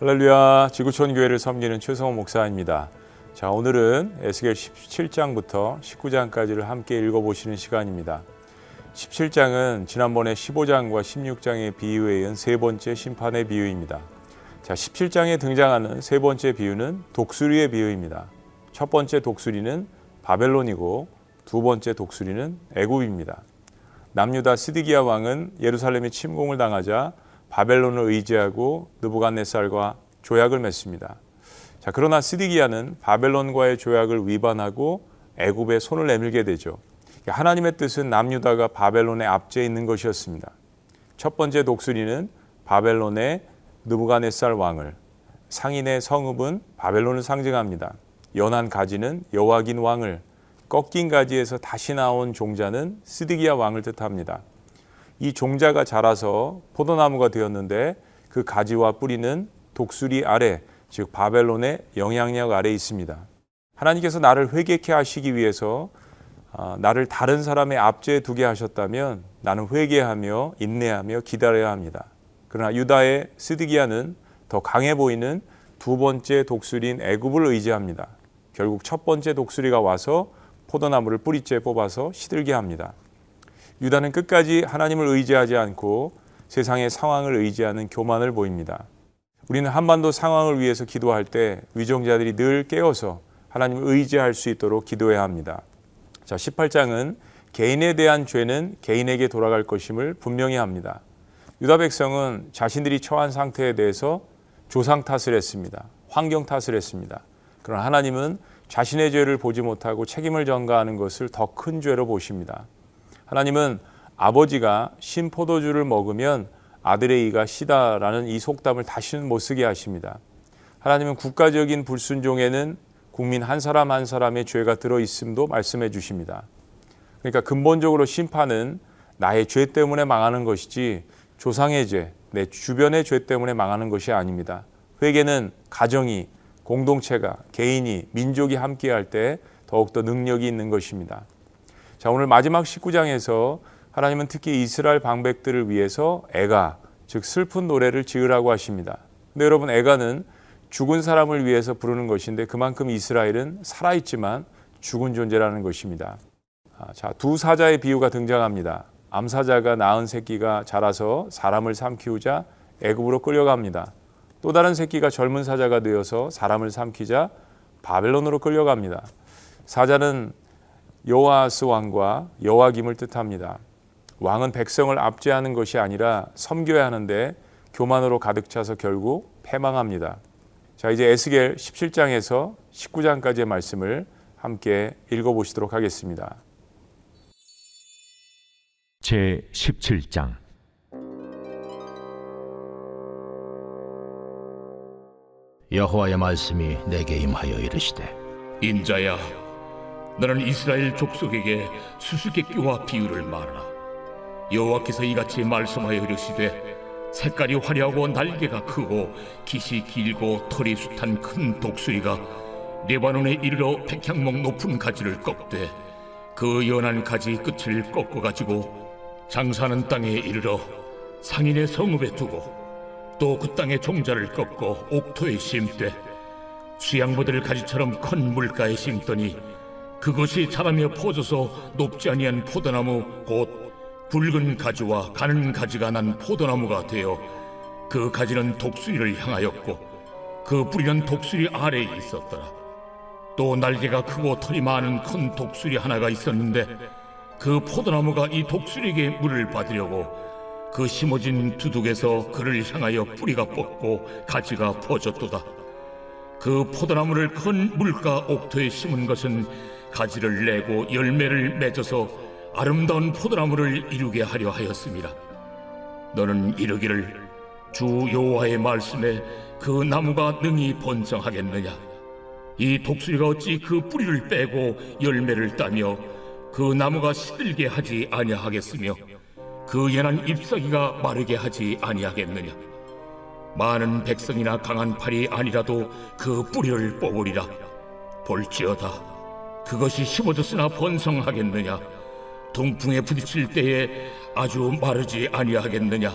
할렐루야 지구촌 교회를 섬기는 최성호 목사입니다. 자 오늘은 에스겔 17장부터 19장까지를 함께 읽어보시는 시간입니다. 17장은 지난번에 15장과 16장의 비유에 이은 세 번째 심판의 비유입니다. 자 17장에 등장하는 세 번째 비유는 독수리의 비유입니다. 첫 번째 독수리는 바벨론이고 두 번째 독수리는 애굽입니다. 남유다 스디기야 왕은 예루살렘에 침공을 당하자 바벨론을 의지하고 느부갓네살과 조약을 맺습니다. 자, 그러나 스디기야는 바벨론과의 조약을 위반하고 애굽에 손을 내밀게 되죠. 하나님의 뜻은 남유다가 바벨론의 압제에 있는 것이었습니다. 첫 번째 독수리는 바벨론의 느부갓네살 왕을, 상인의 성읍은 바벨론을 상징합니다. 연한 가지는 여호와긴 왕을, 꺾인 가지에서 다시 나온 종자는 스디기야 왕을 뜻합니다. 이 종자가 자라서 포도나무가 되었는데 그 가지와 뿌리는 독수리 아래, 즉 바벨론의 영향력 아래 있습니다. 하나님께서 나를 회개케 하시기 위해서 어, 나를 다른 사람의 압제에 두게 하셨다면 나는 회개하며 인내하며 기다려야 합니다. 그러나 유다의 스드기야는 더 강해 보이는 두 번째 독수리인 애굽을 의지합니다. 결국 첫 번째 독수리가 와서 포도나무를 뿌리째 뽑아서 시들게 합니다. 유다는 끝까지 하나님을 의지하지 않고 세상의 상황을 의지하는 교만을 보입니다. 우리는 한반도 상황을 위해서 기도할 때 위정자들이 늘 깨어서 하나님을 의지할 수 있도록 기도해야 합니다. 자, 18장은 개인에 대한 죄는 개인에게 돌아갈 것임을 분명히 합니다. 유다 백성은 자신들이 처한 상태에 대해서 조상 탓을 했습니다. 환경 탓을 했습니다. 그러나 하나님은 자신의 죄를 보지 못하고 책임을 전가하는 것을 더 큰 죄로 보십니다. 하나님은 아버지가 신 포도주를 먹으면 아들의 이가 시다라는 이 속담을 다시는 못 쓰게 하십니다. 하나님은 국가적인 불순종에는 국민 한 사람 한 사람의 죄가 들어 있음도 말씀해 주십니다. 그러니까 근본적으로 심판은 나의 죄 때문에 망하는 것이지 조상의 죄, 내 주변의 죄 때문에 망하는 것이 아닙니다. 회개는 가정이, 공동체가, 개인이, 민족이 함께할 때 더욱더 능력이 있는 것입니다. 자, 오늘 마지막 19장에서 하나님은 특히 이스라엘 방백들을 위해서 애가, 즉 슬픈 노래를 지으라고 하십니다. 근데 여러분 애가는 죽은 사람을 위해서 부르는 것인데 그만큼 이스라엘은 살아있지만 죽은 존재라는 것입니다. 아, 자, 두 사자의 비유가 등장합니다. 암사자가 낳은 새끼가 자라서 사람을 삼키우자 애굽으로 끌려갑니다. 또 다른 새끼가 젊은 사자가 되어서 사람을 삼키자 바벨론으로 끌려갑니다. 사자는 여호아스 왕과 여호와김을 뜻합니다. 왕은 백성을 압제하는 것이 아니라 섬겨야 하는데 교만으로 가득 차서 결국 패망합니다. 자, 이제 에스겔 17장에서 19장까지의 말씀을 함께 읽어 보시도록 하겠습니다. 제 17장 여호와의 말씀이 내게 임하여 이르시되 인자야 너는 이스라엘 족속에게 수수께끼와 비유를 말하라 여호와께서 이같이 말씀하여 이르시되 색깔이 화려하고 날개가 크고 깃이 길고 털이 숱한 큰 독수리가 레바논에 이르러 백향목 높은 가지를 꺾되 그 연한 가지 끝을 꺾어 가지고 장사하는 땅에 이르러 상인의 성읍에 두고 또 그 땅의 종자를 꺾고 옥토에 심되 수양모들 가지처럼 큰 물가에 심더니 그것이 자라며 퍼져서 높지 아니한 포도나무 곧 굵은 가지와 가는 가지가 난 포도나무가 되어 그 가지는 독수리를 향하였고 그 뿌리는 독수리 아래에 있었더라. 또 날개가 크고 털이 많은 큰 독수리 하나가 있었는데 그 포도나무가 이 독수리에게 물을 받으려고 그 심어진 두둑에서 그를 향하여 뿌리가 뻗고 가지가 퍼졌도다. 그 포도나무를 큰 물가 옥토에 심은 것은 가지를 내고 열매를 맺어서 아름다운 포도나무를 이루게 하려 하였습니다. 너는 이르기를 주 여호와의 말씀에 그 나무가 능히 번성하겠느냐? 이 독수리가 어찌 그 뿌리를 빼고 열매를 따며 그 나무가 시들게 하지 아니하겠으며 그 연한 잎사귀가 마르게 하지 아니하겠느냐? 많은 백성이나 강한 팔이 아니라도 그 뿌리를 뽑으리라. 볼지어다. 그것이 심어졌으나 번성하겠느냐? 동풍에 부딪힐 때에 아주 마르지 아니하겠느냐?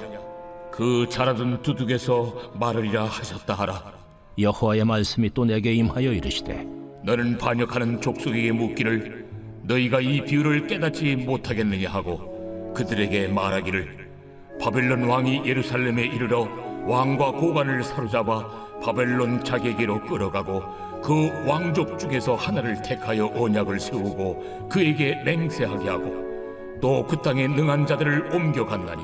그 자라던 두둑에서 마르리라 하셨다 하라 여호와의 말씀이 또 내게 임하여 이르시되 너는 반역하는 족속에게 묻기를 너희가 이 비유를 깨닫지 못하겠느냐 하고 그들에게 말하기를 바벨론 왕이 예루살렘에 이르러 왕과 고관을 사로잡아 바벨론 자객에로 끌어가고 그 왕족 중에서 하나를 택하여 언약을 세우고 그에게 맹세하게 하고 또 그 땅에 능한 자들을 옮겨갔나니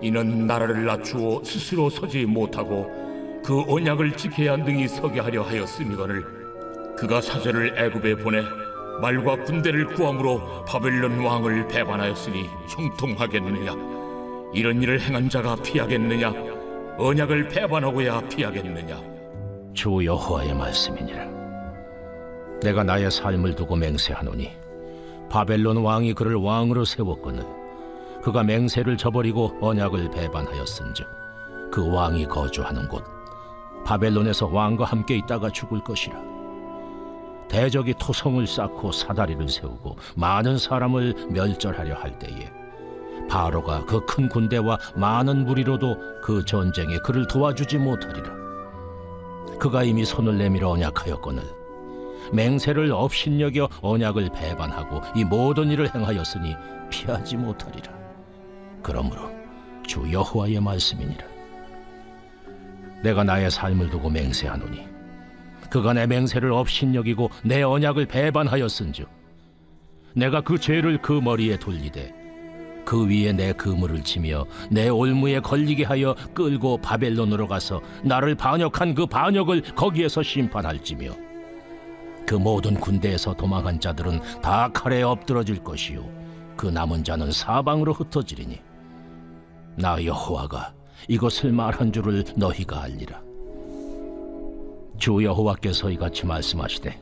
이는 나라를 낮추어 스스로 서지 못하고 그 언약을 지켜야 능히 서게 하려 하였음이거늘 그가 사절을 애굽에 보내 말과 군대를 구함으로 바벨론 왕을 배반하였으니 형통하겠느냐? 이런 일을 행한 자가 피하겠느냐? 언약을 배반하고야 피하겠느냐 주 여호와의 말씀이니라. 내가 나의 삶을 두고 맹세하노니 바벨론 왕이 그를 왕으로 세웠거늘 그가 맹세를 저버리고 언약을 배반하였은즉 그 왕이 거주하는 곳 바벨론에서 왕과 함께 있다가 죽을 것이라. 대적이 토성을 쌓고 사다리를 세우고 많은 사람을 멸절하려 할 때에 바로가 그 큰 군대와 많은 무리로도 그 전쟁에 그를 도와주지 못하리라 그가 이미 손을 내밀어 언약하였거늘 맹세를 업신여겨 언약을 배반하고 이 모든 일을 행하였으니 피하지 못하리라. 그러므로 주 여호와의 말씀이니라. 내가 나의 삶을 두고 맹세하노니 그가 내 맹세를 업신여기고 내 언약을 배반하였은즉 내가 그 죄를 그 머리에 돌리되 그 위에 내 그물을 치며 내 올무에 걸리게 하여 끌고 바벨론으로 가서 나를 반역한 그 반역을 거기에서 심판할지며 그 모든 군대에서 도망한 자들은 다 칼에 엎드러질 것이요. 그 남은 자는 사방으로 흩어지리니 나 여호와가 이것을 말한 줄을 너희가 알리라. 주 여호와께서 이같이 말씀하시되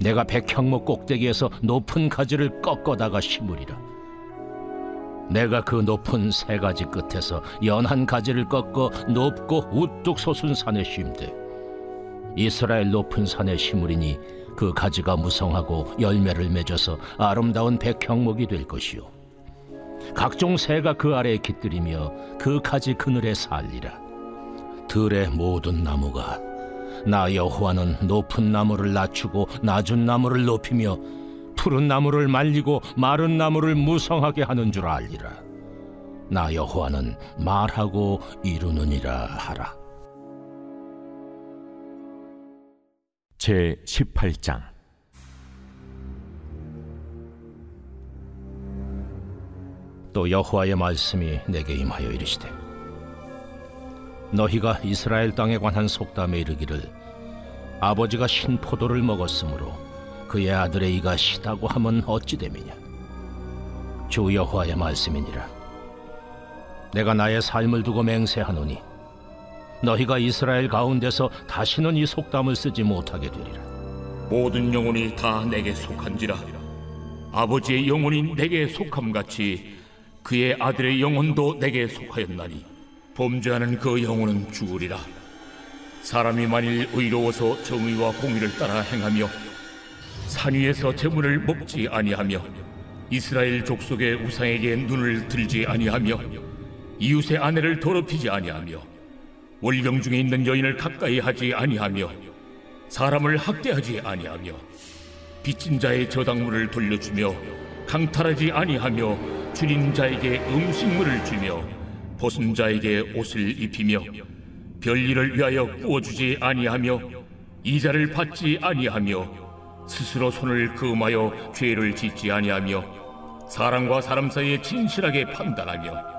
내가 백향목 꼭대기에서 높은 가지를 꺾어다가 심으리라 내가 그 높은 세 가지 끝에서 연한 가지를 꺾어 높고 우뚝 솟은 산에 심되 이스라엘 높은 산에 심으리니 그 가지가 무성하고 열매를 맺어서 아름다운 백향목이 될 것이요 각종 새가 그 아래에 깃들이며 그 가지 그늘에 살리라. 들의 모든 나무가 나 여호와는 높은 나무를 낮추고 낮은 나무를 높이며 푸른 나무를 말리고 마른 나무를 무성하게 하는 줄 알리라. 나 여호와는 말하고 이루느니라 하라. 제 18장 또 여호와의 말씀이 내게 임하여 이르시되 너희가 이스라엘 땅에 관한 속담에 이르기를 아버지가 신 포도를 먹었으므로 그의 아들의 이가 시다고 하면 어찌 됨이냐? 주 여호와의 말씀이니라. 내가 나의 삶을 두고 맹세하노니 너희가 이스라엘 가운데서 다시는 이 속담을 쓰지 못하게 되리라. 모든 영혼이 다 내게 속한지라. 아버지의 영혼이 내게 속함같이 그의 아들의 영혼도 내게 속하였나니 범죄하는 그 영혼은 죽으리라. 사람이 만일 의로워서 정의와 공의를 따라 행하며 산 위에서 재물을 먹지 아니하며 이스라엘 족속의 우상에게 눈을 들지 아니하며 이웃의 아내를 더럽히지 아니하며 월경 중에 있는 여인을 가까이 하지 아니하며 사람을 학대하지 아니하며 빚진 자의 저당물을 돌려주며 강탈하지 아니하며 줄인 자에게 음식물을 주며 벗은 자에게 옷을 입히며 별일을 위하여 구워주지 아니하며 이자를 받지 아니하며 스스로 손을 금하여 죄를 짓지 아니하며 사람과 사람 사이에 진실하게 판단하며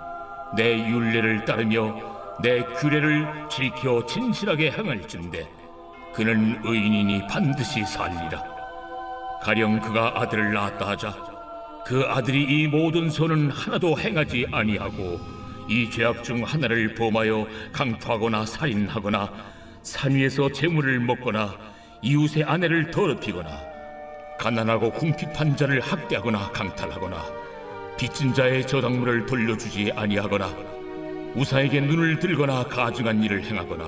내 윤례를 따르며 내 규례를 지켜 진실하게 행할진대. 그는 의인이니 반드시 살리라. 가령 그가 아들을 낳았다 하자 그 아들이 이 모든 선은 하나도 행하지 아니하고 이 죄악 중 하나를 범하여 강토하거나 살인하거나 산 위에서 재물을 먹거나 이웃의 아내를 더럽히거나 가난하고 궁핍한 자를 학대하거나 강탈하거나 빚진 자의 저당물을 돌려주지 아니하거나 우사에게 눈을 들거나 가증한 일을 행하거나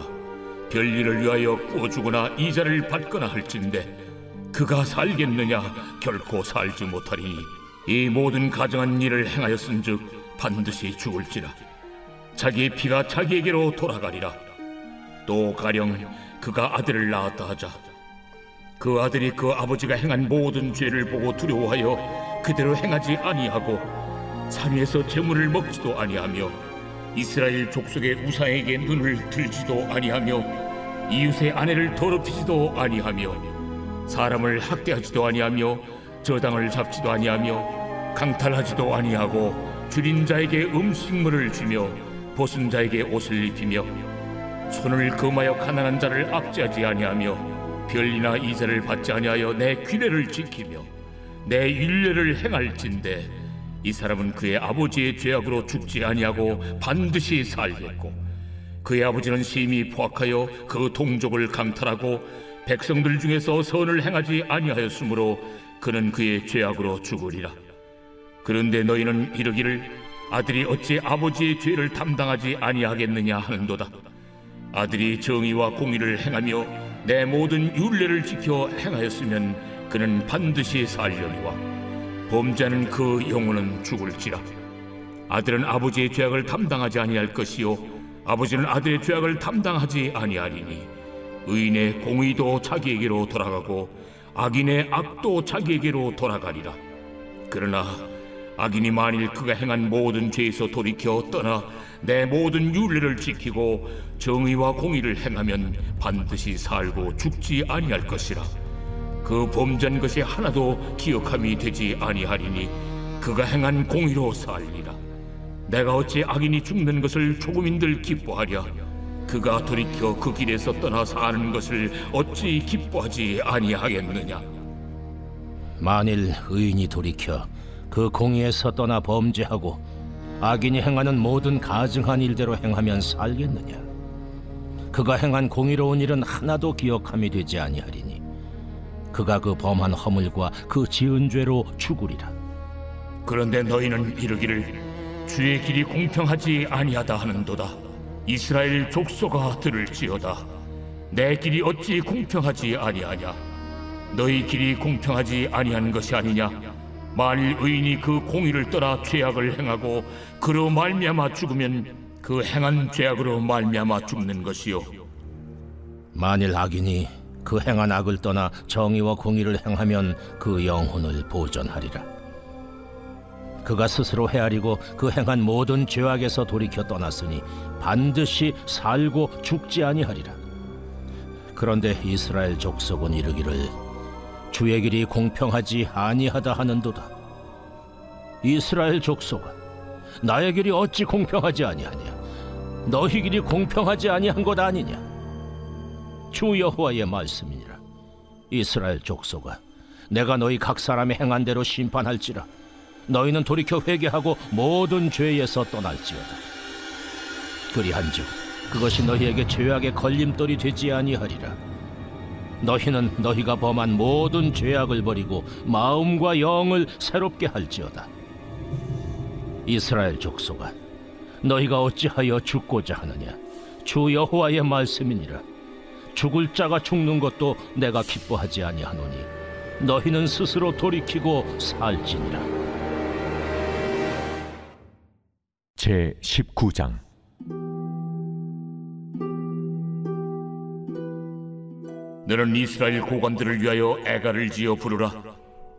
별일을 위하여 구워주거나 이자를 받거나 할진대 그가 살겠느냐? 결코 살지 못하리니 이 모든 가증한 일을 행하였은즉 반드시 죽을지라. 자기의 피가 자기에게로 돌아가리라. 또 가령 그가 아들을 낳았다 하자 그 아들이 그 아버지가 행한 모든 죄를 보고 두려워하여 그대로 행하지 아니하고 산 위에서 재물을 먹지도 아니하며 이스라엘 족속의 우상에게 눈을 들지도 아니하며 이웃의 아내를 더럽히지도 아니하며 사람을 학대하지도 아니하며 저당을 잡지도 아니하며 강탈하지도 아니하고 줄인 자에게 음식물을 주며 벗은 자에게 옷을 입히며 손을 금하여 가난한 자를 압제하지 아니하며 별이나 이자를 받지 아니하여 내 규례를 지키며 내 율례를 행할진대 이 사람은 그의 아버지의 죄악으로 죽지 아니하고 반드시 살겠고 그의 아버지는 심히 포악하여 그 동족을 강탈하고 백성들 중에서 선을 행하지 아니하였으므로 그는 그의 죄악으로 죽으리라. 그런데 너희는 이르기를 아들이 어찌 아버지의 죄를 담당하지 아니하겠느냐 하는도다. 아들이 정의와 공의를 행하며 내 모든 율례를 지켜 행하였으면 그는 반드시 살려니와 범죄하는 그 영혼은 죽을지라. 아들은 아버지의 죄악을 담당하지 아니할 것이요 아버지는 아들의 죄악을 담당하지 아니하리니 의인의 공의도 자기에게로 돌아가고 악인의 악도 자기에게로 돌아가리라. 그러나 악인이 만일 그가 행한 모든 죄에서 돌이켜 떠나 내 모든 윤례를 지키고 정의와 공의를 행하면 반드시 살고 죽지 아니할 것이라. 그 범죄한 것이 하나도 기억함이 되지 아니하리니 그가 행한 공의로 살리라. 내가 어찌 악인이 죽는 것을 조금인들 기뻐하랴? 그가 돌이켜 그 길에서 떠나 사는 것을 어찌 기뻐하지 아니하겠느냐? 만일 의인이 돌이켜 그 공의에서 떠나 범죄하고 악인이 행하는 모든 가증한 일대로 행하면 살겠느냐? 그가 행한 공의로운 일은 하나도 기억함이 되지 아니하리니 그가 그 범한 허물과 그 지은 죄로 죽으리라. 그런데 너희는 이르기를 주의 길이 공평하지 아니하다 하는도다. 이스라엘 족속아 들을지어다. 내 길이 어찌 공평하지 아니하냐? 너희 길이 공평하지 아니한 것이 아니냐 만일 의인이 그 공의를 떠나 죄악을 행하고 그로 말미암아 죽으면 그 행한 죄악으로 말미암아 죽는 것이요. 만일 악인이 그 행한 악을 떠나 정의와 공의를 행하면 그 영혼을 보전하리라. 그가 스스로 헤아리고 그 행한 모든 죄악에서 돌이켜 떠났으니 반드시 살고 죽지 아니하리라. 그런데 이스라엘 족속은 이르기를 주의 길이 공평하지 아니하다 하는도다. 이스라엘 족속아 나의 길이 어찌 공평하지 아니하냐? 너희 길이 공평하지 아니한 것 아니냐? 주 여호와의 말씀이니라. 이스라엘 족속아 내가 너희 각 사람의 행한 대로 심판할지라. 너희는 돌이켜 회개하고 모든 죄에서 떠날지어다. 그리한즉 그것이 너희에게 죄악의 걸림돌이 되지 아니하리라 너희는 너희가 범한 모든 죄악을 버리고 마음과 영을 새롭게 할지어다. 이스라엘 족속아 너희가 어찌하여 죽고자 하느냐? 주 여호와의 말씀이니라. 죽을 자가 죽는 것도 내가 기뻐하지 아니하노니 너희는 스스로 돌이키고 살지니라. 제 19장 너는 이스라엘 고관들을 위하여 애가를 지어 부르라.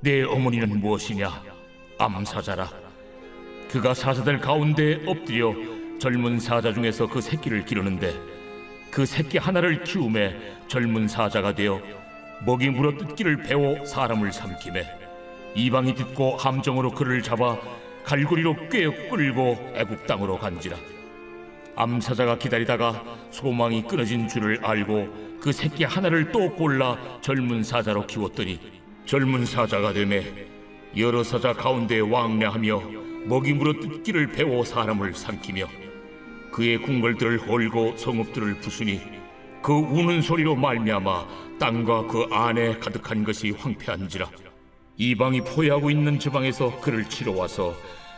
내 어머니는 무엇이냐? 암사자라. 그가 사자들 가운데 엎드려 젊은 사자 중에서 그 새끼를 기르는데 그 새끼 하나를 키움에 젊은 사자가 되어 먹이 물어 뜯기를 배워 사람을 삼키매 이방이 듣고 함정으로 그를 잡아 갈고리로 꿰어 끌고 애국 땅으로 간지라. 암사자가 기다리다가 소망이 끊어진 줄을 알고 그 새끼 하나를 또 골라 젊은 사자로 키웠더니 젊은 사자가 되매 여러 사자 가운데 왕래하며 물어 뜯기를 배워 사람을 삼키며 그의 궁궐들을 홀고 성읍들을 부수니 그 우는 소리로 말미암아 땅과 그 안에 가득한 것이 황폐한지라. 이방이 포위하고 있는 지방에서 그를 치러 와서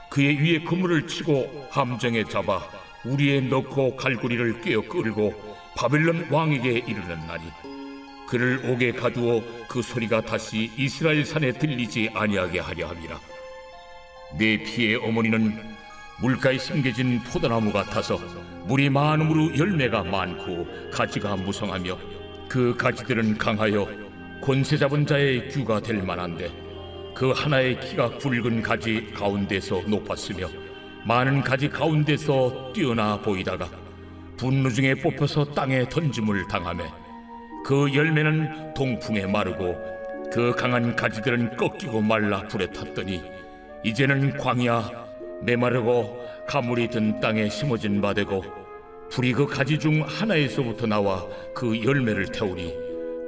그의 위에 그물을 치고 함정에 잡아 우리에 넣고 갈고리를 꿰어 끌고 바벨론 왕에게 이르는 날이 그를 옥에 가두어 그 소리가 다시 이스라엘 산에 들리지 아니하게 하려 함이라. 내 피의 어머니는 물가에 심겨진 포도나무 같아서 물이 많음으로 열매가 많고 가지가 무성하며 그 가지들은 강하여 권세 잡은 자의 규가 될 만한데 그 하나의 키가 굵은 가지 가운데서 높았으며 많은 가지 가운데서 뛰어나 보이다가 분노 중에 뽑혀서 땅에 던짐을 당하며 그 열매는 동풍에 마르고 그 강한 가지들은 꺾이고 말라 불에 탔더니 이제는 광야 메마르고 가물이 든 땅에 심어진 바 되고 불이 그 가지 중 하나에서부터 나와 그 열매를 태우니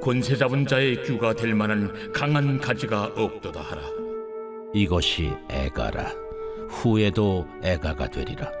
권세 잡은 자의 규가 될 만한 강한 가지가 없도다 하라. 이것이 애가라. 후에도 애가가 되리라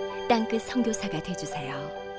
땅끝 선교사가 되주세요.